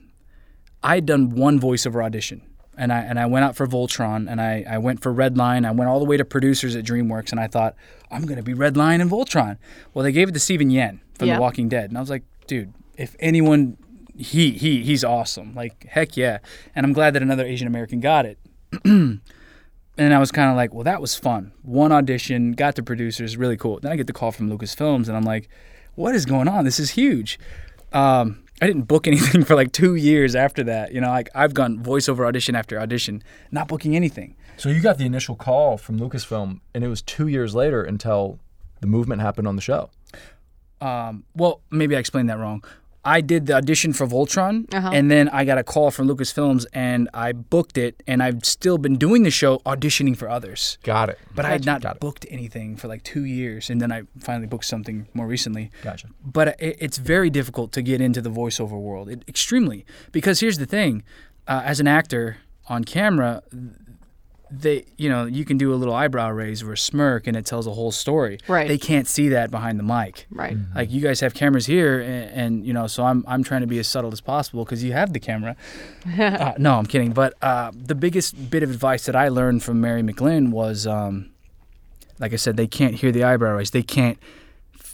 I had done one voiceover audition, and I and I went out for Voltron, and I I went for Red Lion. I went all the way to producers at DreamWorks, and I thought I'm gonna be Red Lion and Voltron. Well, they gave it to Steven Yeun from Yeah. The Walking Dead, and I was like, dude, if anyone, he he he's awesome. Like heck yeah, and I'm glad that another Asian American got it. And I was kind of like, well, that was fun. One audition, got the producers, really cool. Then I get the call from Lucasfilms, and I'm like, what is going on? This is huge. Um, I didn't book anything for like two years after that. You know, like I've gone voiceover audition after audition, not booking anything. So you got the initial call from Lucasfilm, and it was two years later until the movement happened on the show. um, well, maybe I explained that wrong. I did the audition for Voltron, Uh-huh. and then I got a call from Lucasfilms, and I booked it, and I've still been doing the show, auditioning for others. Got it. But I had not Got it. booked anything for like two years, and then I finally booked something more recently. Gotcha. But it, it's very difficult to get into the voiceover world, it, extremely. Because here's the thing: uh, as an actor on camera, they, you know, you can do a little eyebrow raise or a smirk, and it tells a whole story. Right. They can't see that behind the mic. Right. Like you guys have cameras here, and, and you know, so I'm I'm trying to be as subtle as possible because you have the camera. uh, no, I'm kidding. But uh, the biggest bit of advice that I learned from Mary McLean was, um, like I said, they can't hear the eyebrow raise. They can't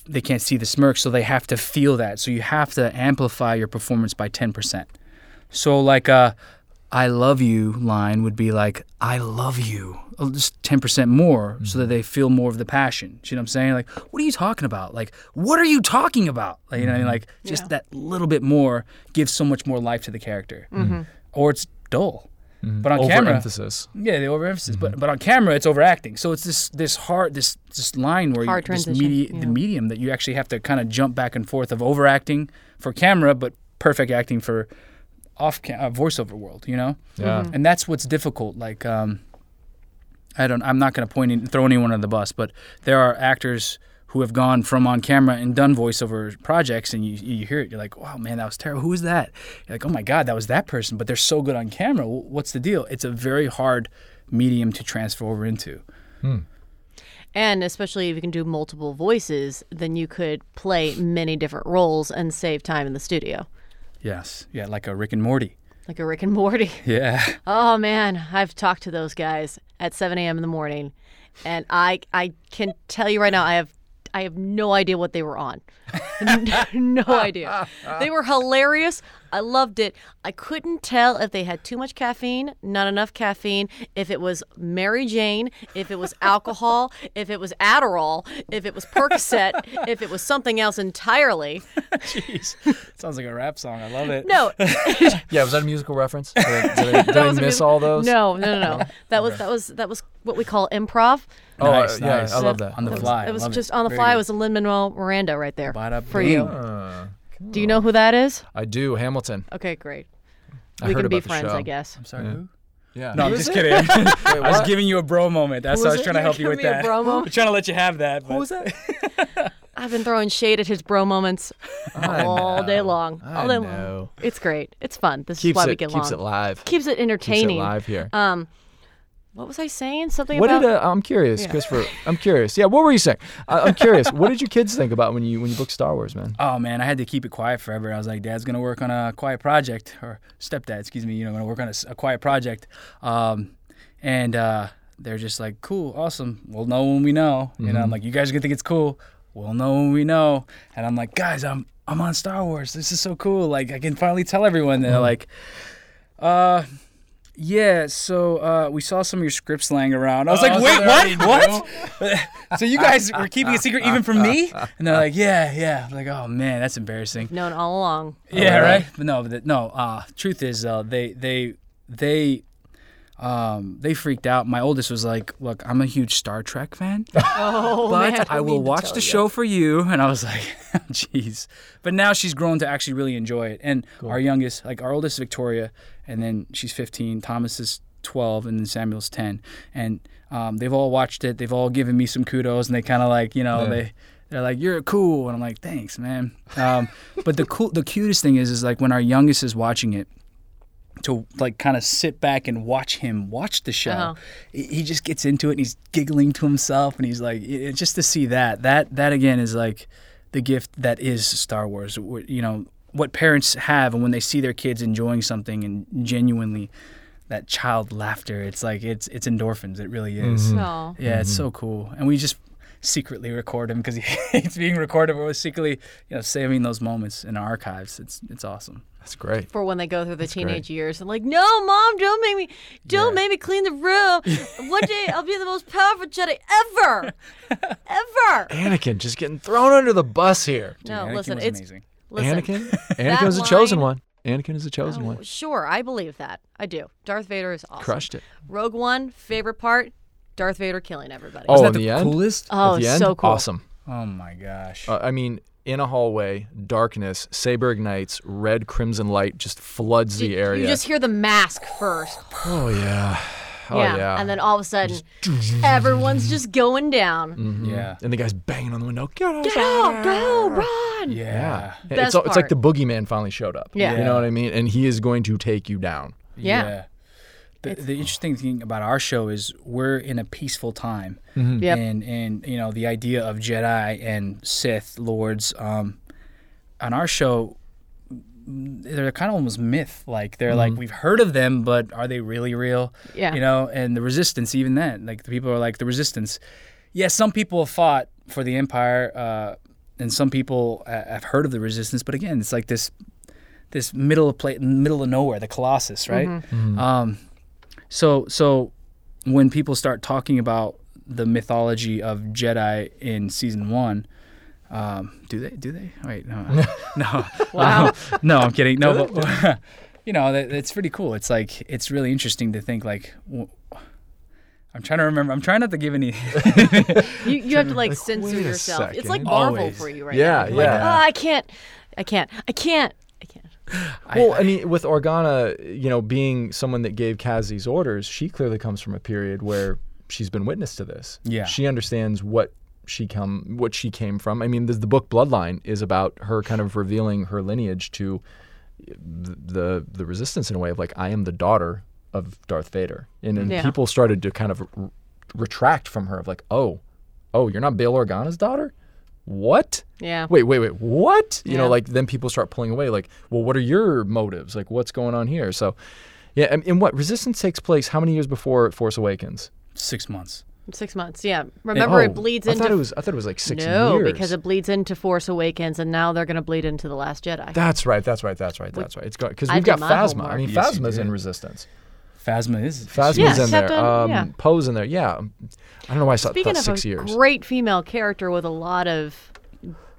they can't see the smirk, so they have to feel that. So you have to amplify your performance by ten percent. So like a "I love you" line would be like "I love you," uh, just ten percent more, so that mm-hmm. they feel more of the passion. You know what I'm saying? Like, what are you talking about? Like, what are you talking about? Like, you know, what I mean? Mm-hmm. like just Yeah. that little bit more gives so much more life to the character. Mm-hmm. Or it's dull. But on camera, yeah, the overemphasis. But but on camera, it's overacting. So it's this this hard this this line where Hard you, this transition, medi- yeah. the medium that you actually have to kind of jump back and forth of overacting for camera, but perfect acting for off cam- uh, voiceover world. You know, Yeah. and that's what's difficult. Like um, I don't. I'm not going to point in, throw anyone on the bus, but there are actors who have gone from on camera and done voiceover projects, and you you hear it, you're like, wow, man, that was terrible. Who is that? You're like, oh my god, that was that person. But they're so good on camera. Wh- What's the deal? It's a very hard medium to transfer over into. And especially if you can do multiple voices, then you could play many different roles and save time in the studio. Yes, yeah, like a Rick and Morty. Like a Rick and Morty. Yeah, Oh man, I've talked to those guys at 7 a.m. in the morning, and I I can tell you right now, I have I have no idea what they were on. no idea. They were hilarious. I loved it. I couldn't tell if they had too much caffeine, not enough caffeine, if it was Mary Jane, if it was alcohol, if it was Adderall, if it was Percocet, if it was something else entirely. jeez, sounds like a rap song. I love it. No, Yeah, was that a musical reference? Did I, did I, did I miss mus- all those? No, no, no, no. That was that was that was what we call improv. Oh, Nice, uh, yeah, nice. I love that. On the I love fly. It was I love just it. on the Very fly. It was a Lin Manuel Miranda right there Bada for you. bing. Uh, Do you know who that is? I do. Hamilton. Okay, great. I we heard can be about the friends, show. I guess. I'm sorry. Yeah. Who? Yeah. No, I'm just it? kidding. I was what? giving you a bro moment. That's Who why I was was it? trying to help you were with giving me a that. bro I'm trying to let you have that. Who was that? I've been throwing shade at his bro moments I all day long. I all day long. know. It's great. It's fun. This Keeps is why we it get keeps along. it live. Keeps it Keeps it entertaining. live here. Um, what was I saying? Something What about did uh, I'm curious, Christopher? I'm curious. Yeah, what were you saying? I, I'm curious. what did your kids think about when you when you booked Star Wars, man? Oh man, I had to keep it quiet forever. I was like, Dad's gonna work on a quiet project, or stepdad, excuse me, you know, gonna work on a quiet project. Um, and uh, they're just like, cool, awesome. We'll know when we know. You know, I'm like, you guys are gonna think it's cool. We'll know when we know. And I'm like, guys, I'm I'm on Star Wars. This is so cool. Like, I can finally tell everyone. They're like, uh. Yeah, so uh, we saw some of your scripts laying around. I was like, Oh, so wait, they what? What? so you guys were keeping a secret even from me? And they're like, yeah, yeah. I'm like, oh man, that's embarrassing. known all along. Yeah, right. But no, but the, no. Uh, truth is, uh, they they they um, they freaked out. My oldest was like, "Look, I'm a huge Star Trek fan, Oh but man, I will watch the show for you." And I was like, "Jeez." But now she's grown to actually really enjoy it. And our youngest, like our oldest, Victoria, and then she's 15. Thomas is 12, and then Samuel's 10. And um, they've all watched it. They've all given me some kudos, and they kind of like, you know, Yeah. they they're like, "You're cool," and I'm like, "Thanks, man." Um, but the cool, the cutest thing is, is like when our youngest is watching it, to like kind of sit back and watch him watch the show. Uh-huh. He he just gets into it and he's giggling to himself, and he's like, it- just to see that, that that again is like the gift that is Star Wars. Wh- You know what parents have, and when they see their kids enjoying something and genuinely that child laughter, it's like it's it's endorphins. It really is. Mm-hmm. Aw. Yeah, it's so mm-hmm. cool. And we just secretly record him because he hates being recorded, but we're secretly, you know, saving those moments in our archives. It's it's awesome. That's great. for when they go through the teenage great. years and like, no, mom, don't make me, don't make me clean the room. One day I'll be the most powerful Jedi ever, ever. Anakin just getting thrown under the bus here. No, Anakin listen, it's amazing. Listen. Anakin? Anakin is a chosen line- one. Anakin is a chosen Oh, one. Sure, I believe that. I do. Darth Vader is awesome. Crushed it. Rogue One, favorite part, Darth Vader killing everybody. Oh, Isn't in that the the end? coolest? Oh, the end? so cool. Awesome. Oh my gosh. Uh, I mean, in a hallway, darkness, saber ignites, red crimson light just floods the area. You just hear the mask first. oh yeah, oh yeah, And then all of a sudden, everyone's just going down. Mhm. Yeah. and the guy's banging on the window. Get Get out, go, run. yeah. It's, Best it's like the boogeyman finally showed up. Yeah. You know what I mean? And he is going to take you down. Yeah. The, the interesting thing about our show is we're in a peaceful time, Yep. and and you know the idea of Jedi and Sith lords. Um, on our show, they're kind of almost myth. Like they're like we've heard of them, but are they really real? Yeah. You know, and the Resistance, even then, like the people are like the Resistance. Yes, some people have fought for the Empire, uh, and some people uh, have heard of the Resistance. But again, it's like this this middle of play, middle of nowhere, the Colossus, right? Um, so so when people start talking about the mythology of Jedi in season one, um, do they? Do they? Wait, no, no, Wow. Um, no, I'm kidding. No, but you know, that, it's pretty cool. It's like it's really interesting to think like. W- I'm trying to remember. I'm trying not to give any. You, you have to like censor wait a yourself. It's like. Marvel Always. for you right Yeah, now. You're Like, yeah. "Oh, I can't. I can't. I can't. I can't. Well, I, mean, with Organa, you know, being someone that gave Kaz these orders, she clearly comes from a period where she's been witness to this. Yeah. She understands what she come what she came from. I mean, the, the book Bloodline is about her kind of revealing her lineage to the, the the resistance in a way of like I am the daughter of Darth Vader. And then Yeah. people started to kind of r- retract from her of like, "Oh, oh, you're not Bail Organa's daughter?" What? Yeah. wait, wait, wait, what? You know, like then people start pulling away, like, well, what are your motives? Like, what's going on here? So, yeah, and, and what Resistance takes place how many years before Force Awakens? Six months. Six months. Yeah. Remember, Oh, it bleeds I into. thought it was. I thought it was like six no, years. because it bleeds into Force Awakens, and now they're going to bleed into the Last Jedi. That's right. That's right. That's right. That's right. It's because we've did got my Phasma. I mean, Yes, you Phasma's in. Resistance. Phasma is. Phasma's Yeah, in there. Um, yeah. Poe's in there. Yeah. I don't know why I saw, Speaking thought of six a years. great female character with a lot of,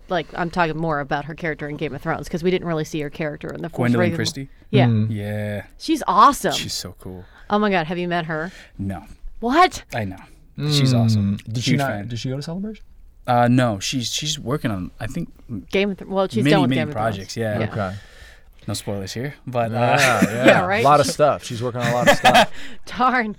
like, I'm talking more about her character in Game of Thrones because we didn't really see her character in the Force Gwendoline Awakens. Christie. Yeah, Mm. Yeah, she's awesome. she's so cool. oh my God, have you met her? No, What? I know. She's awesome. Mm. Did she Huge not? fan. Did she go to Celebration? Uh, no, she's she's working on. I think Game of Th- well, she's many done with many Game of Thrones. projects. Yeah. Yeah. Okay. No spoilers here, but uh, Yeah, yeah. Yeah, right? A lot of stuff. She's working on a lot of stuff. Darn.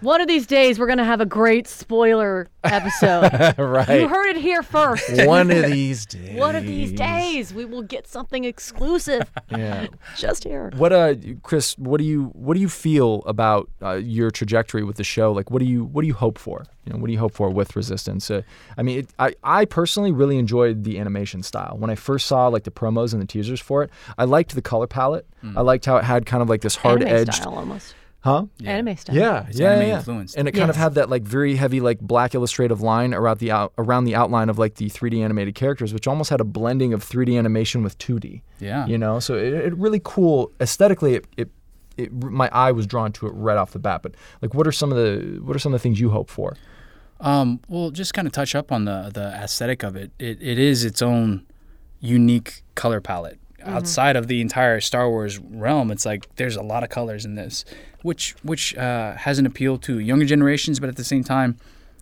One of these days, we're gonna have a great spoiler episode. right. You heard it here first. One of these days. One of these days, we will get something exclusive Yeah. just here. What uh, Chris? What do you what do you feel about uh, your trajectory with the show? Like, what do you what do you hope for? You know, what do you hope for with Resistance? Uh, I mean, it, I I personally really enjoyed the animation style. When I first saw like the promos and the teasers for it, I liked the color palette. I liked how it had kind of like this hard edged, style almost. Huh? Anime style. Yeah, It's yeah, anime yeah. influenced. And it kind of had that like very heavy like black illustrative line around the out, around the outline of like the 3D animated characters, which almost had a blending of 3D animation with 2D. yeah. You know, so it, it really cool aesthetically. It, it, it my eye was drawn to it right off the bat. But like, what are some of the what are some of the things you hope for? Um, well, just kind of touch up on the the aesthetic of it. It it is its own unique color palette. Outside of the entire Star Wars realm, it's like there's a lot of colors in this, which which uh, has an appeal to younger generations, but at the same time,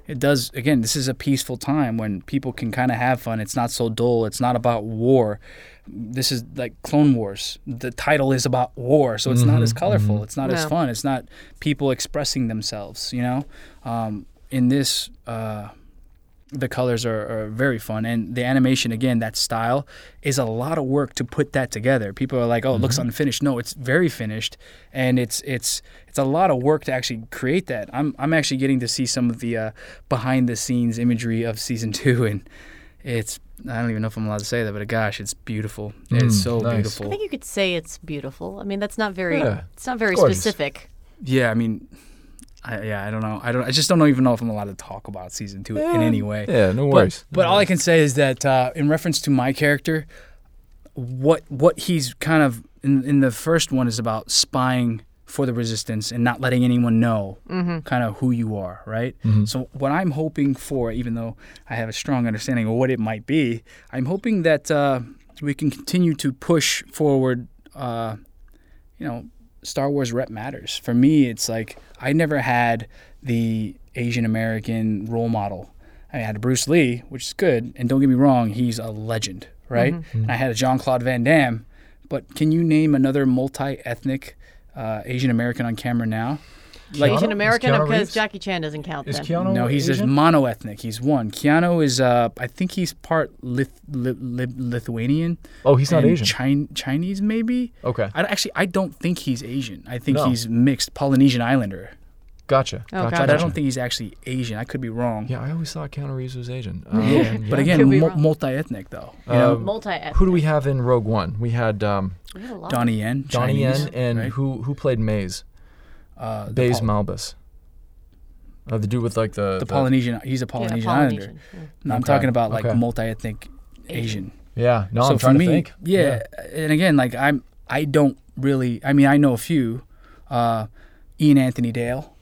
it does. Again, this is a peaceful time when people can kind of have fun. It's not so dull. It's not about war. This is like Clone Wars. The title is about war, so it's not as colorful. It's not as fun. It's not people expressing themselves. You know, um, in this. Uh, the colors are, are very fun and the animation again that style is a lot of work to put that together people are like oh it looks unfinished no it's very finished and it's it's it's a lot of work to actually create that i'm i'm actually getting to see some of the uh, behind the scenes imagery of season 2 and it's I don't even know if I'm allowed to say that, but gosh, it's beautiful. it's Mm, so nice. I think you could say it's beautiful. I mean, that's not very. Yeah. It's not very Gorgeous. specific. Yeah, I mean, I, yeah, I don't know. I don't. I just don't even know if I'm allowed to talk about season two in any way. Yeah, no But, worries. but all I can say is that uh, in reference to my character, what what he's kind of in in the first one is about spying for the resistance and not letting anyone know kind of who you are, right? So what I'm hoping for, even though I have a strong understanding of what it might be, I'm hoping that uh, we can continue to push forward. Uh, you know, Star Wars rep matters. For me, it's like I never had the Asian American role model. I had a Bruce Lee, which is good, and don't get me wrong, he's a legend, right? Mm-hmm. And I had a Jean Claude Van Damme, but can you name another multi-ethnic uh, Asian American on camera now? Like, Asian American because Reeves? Jackie Chan doesn't count Is then. Keanu no, he's just Asian? mono-ethnic. He's one. Keanu is, uh, I think he's part Lith- Li- Li- Lithuanian. Oh, he's not Asian. Chin- Chinese, maybe. Okay, I actually I don't think he's Asian. I think No. he's mixed Polynesian Islander, gotcha. Oh, gotcha. gotcha. but I don't think he's actually Asian. I could be wrong. Yeah, I always thought Keanu Reeves was Asian. Yeah, Um, but again, Could be mu- wrong. multi-ethnic though. You know, Um, Multi-ethnic. who do we have in Rogue One? We had um, We have a. Donnie Yen, Donnie Chinese, Yen, and right? who who played Maze? Uh, the, Baze Pol- Malbus. Uh, the dude with like the the Polynesian. He's a Yeah, Polynesian Islander. Yeah. No, I'm Okay, talking about like okay. multi-ethnic Asian. Yeah, no, so I'm for trying me, to think. Yeah, and again, like I'm, I don't really. I mean, I know a few. Uh, Ian Anthony Dale.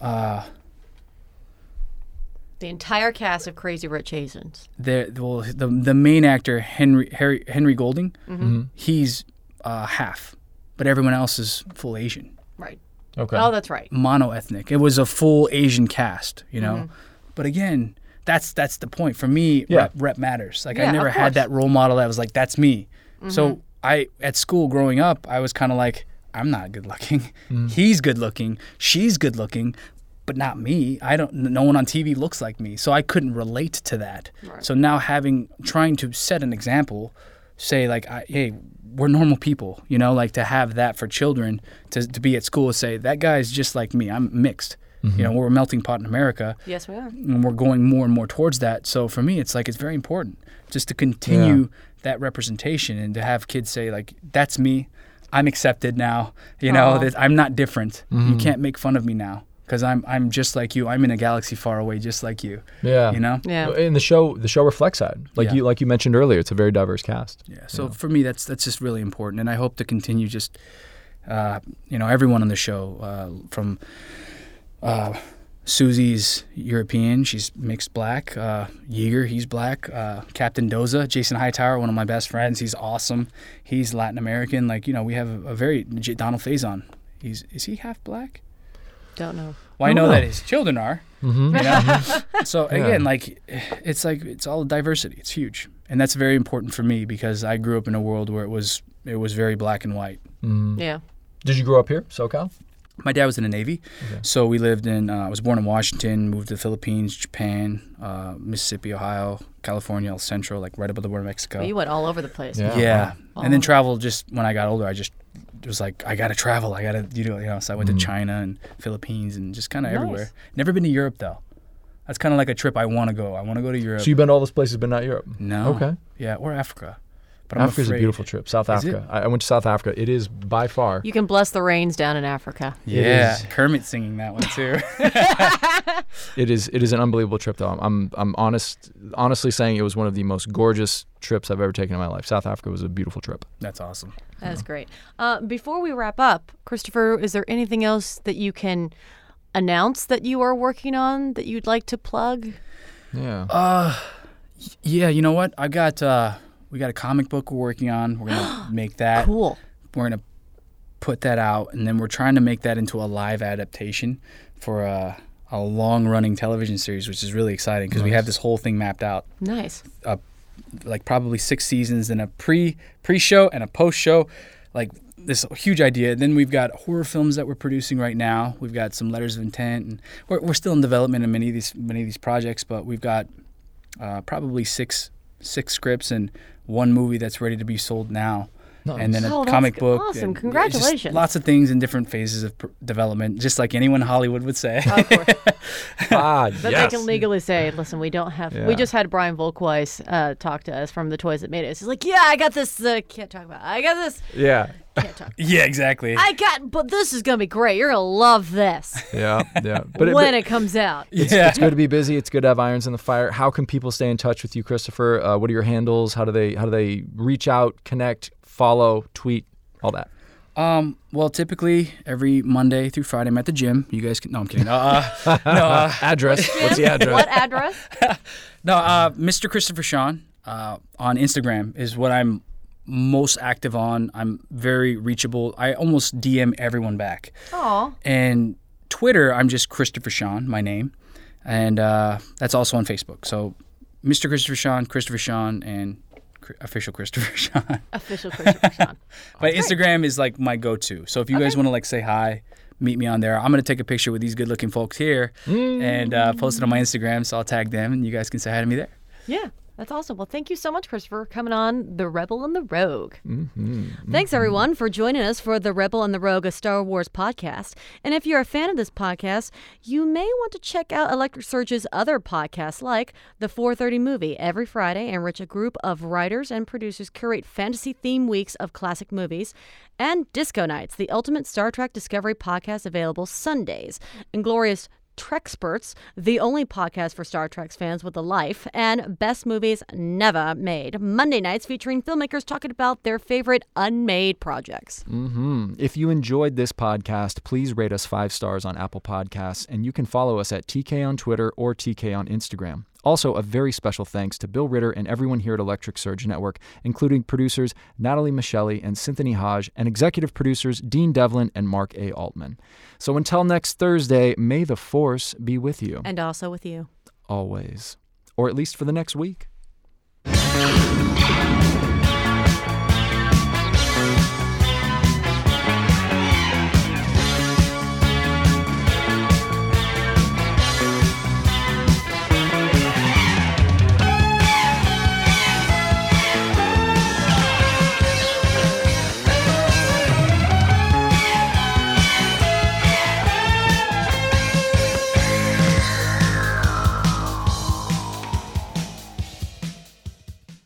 Uh, The entire cast of Crazy Rich Asians. the well, the the main actor Henry Harry, Henry Golding. Mm-hmm. He's uh, half, but everyone else is full Asian, Right. Okay. Oh, that's right. mono ethnic. It was a full Asian cast, you know. Mm-hmm. But again, that's that's the point for me. Yeah. Rep, rep matters. Like Yeah, I never had. Mm-hmm. that role model that was like that's me. So I at school growing up, I was kind of like I'm not good looking. He's good looking. She's good looking. But not me. I don't. No one on TV looks like me, so I couldn't relate to that. So now having trying to set an example, say like, I, hey, we're normal people, you know, like to have that for children to, to be at school and say that guy's just like me. I'm mixed. You know, mm-hmm. we're a melting pot in America, Yes, we are. and we're going more and more towards that. So for me, it's like it's very important just to continue that representation and to have kids say like, "That's me. I'm accepted now. You know, Aw. that I'm not different. You mm-hmm. can't make fun of me now." Because I'm, I'm just like you. I'm in a galaxy far away, just like you. yeah. You know. Yeah. And the show, the show reflects that. Like Yeah. you, like you mentioned earlier, it's a very diverse cast. Yeah. So for me, that's that's just really important, and I hope to continue just, uh, you know, everyone on the show uh, from. Uh, Susie's European. She's mixed black. Uh, Yeager, he's black. Uh, Captain Doza, Jason Hightower, one of my best friends. He's awesome. He's Latin American. Like you know, we have a, a very Donald Faison. He's is he half black? Don't know. Well, I know that his children are. Mm-hmm. You know? so again, like it's like it's all diversity. It's huge, and that's very important for me because I grew up in a world where it was it was very black and white. Yeah. Did you grow up here, SoCal? My dad was in the Navy, so we lived in. Uh, I was born in Washington, moved to the Philippines, Japan, uh, Mississippi, Ohio, California, El Centro, like right above the border of Mexico. Well, you went all over the place. Yeah. yeah, and then travel. Just when I got older, I just was like, I gotta travel. I gotta, you know, you know. So I went to mm. China and Philippines and just kind of Nice. everywhere. Never been to Europe though. That's kind of like a trip I want to go. I want to go to Europe. So you've been to all those places, but not Europe. no, Okay. yeah, or Africa. But I'm Africa's a beautiful trip. South Is? Africa. I, I went to South Africa. It is by far. You can bless the rains down in Africa. Yeah, is. Kermit singing that one too. It is. It is an unbelievable trip, though. I'm. I'm, I'm honest. Honestly saying it was one of the most gorgeous trips I've ever taken in my life. South Africa was a beautiful trip. That's awesome. That's great. Uh, before we wrap up, Christopher, is there anything else that you can announce that you are working on that you'd like to plug? Yeah. Uh, yeah. You know what? I got. uh We got a comic book we're working on. We're gonna make that. Cool. We're gonna put that out, and then we're trying to make that into a live adaptation for a, a long-running television series, which is really exciting because we have this whole thing mapped out. Nice. like probably six seasons and a pre pre show and a post show, like this huge idea. Then we've got horror films that we're producing right now. We've got some letters of intent, and we're, we're still in development in many of these many of these projects. But we've got uh, probably six six scripts and one movie that's ready to be sold now. And then a Oh, that's comic g- book. awesome. and just Congratulations. lots of things in different phases of pr- development, just like anyone in Hollywood would say. Of course. ah, But yes. they can legally say, listen, we don't have. Yeah. We just had Brian Volk-Weiss uh, talk to us from the Toys That Made Us. He's like, yeah, I got this. Uh, can't talk about. It. I got this. Yeah. Can't talk. yeah, exactly. I got, but this is gonna be great. You're gonna love this Yeah. Yeah. But, it, when but it comes out. yeah. it's good to be busy. It's good to have irons in the fire. How can people stay in touch with you, Christopher? Uh, what are your handles? How do they How do they reach out, connect, follow, tweet, all that? Um, well, typically every Monday through Friday, I'm at the gym. You guys can. No, I'm kidding. Uh, no, uh, Address. What's the address? What address? no. Uh, Mr. Christopher Sean uh, on Instagram is what I'm most active on. I'm very reachable. I almost DM everyone back. Oh, And Twitter, I'm just Christopher Sean, my name. and uh, that's also on Facebook. So, Mr. Christopher Sean, Christopher Sean, and Cr- official Christopher Sean. Official Christopher Sean. but Instagram is like my go-to. So if you guys want to like say hi, meet me on there. I'm gonna take a picture with these good-looking folks here and uh, post it on my Instagram. So I'll tag them, and you guys can say hi to me there. Yeah, that's awesome. Well, thank you so much, Christopher, for coming on The Rebel and the Rogue. Mm-hmm. Thanks, mm-hmm. everyone, for joining us for The Rebel and the Rogue, a Star Wars podcast. And if you're a fan of this podcast, you may want to check out Electric Surge's other podcasts like The 430 Movie every Friday, in which a group of writers and producers curate fantasy theme weeks of classic movies, and Disco Nights, the ultimate Star Trek Discovery podcast available Sundays. Inglorious Trexperts, the only podcast for Star Trek fans with a life, and Best Movies Never Made. Monday nights featuring filmmakers talking about their favorite unmade projects. hmm If you enjoyed this podcast, please rate us five stars on Apple Podcasts, and you can follow us at TK on Twitter or TK on Instagram. Also, a very special thanks to Bill Ritter and everyone here at Electric Surge Network, including producers Natalie Michelli and Cynthia Hodge, and executive producers Dean Devlin and Mark A. Altman. So until next Thursday, may the Force be with you, And also with you. always. Or at least for the next week.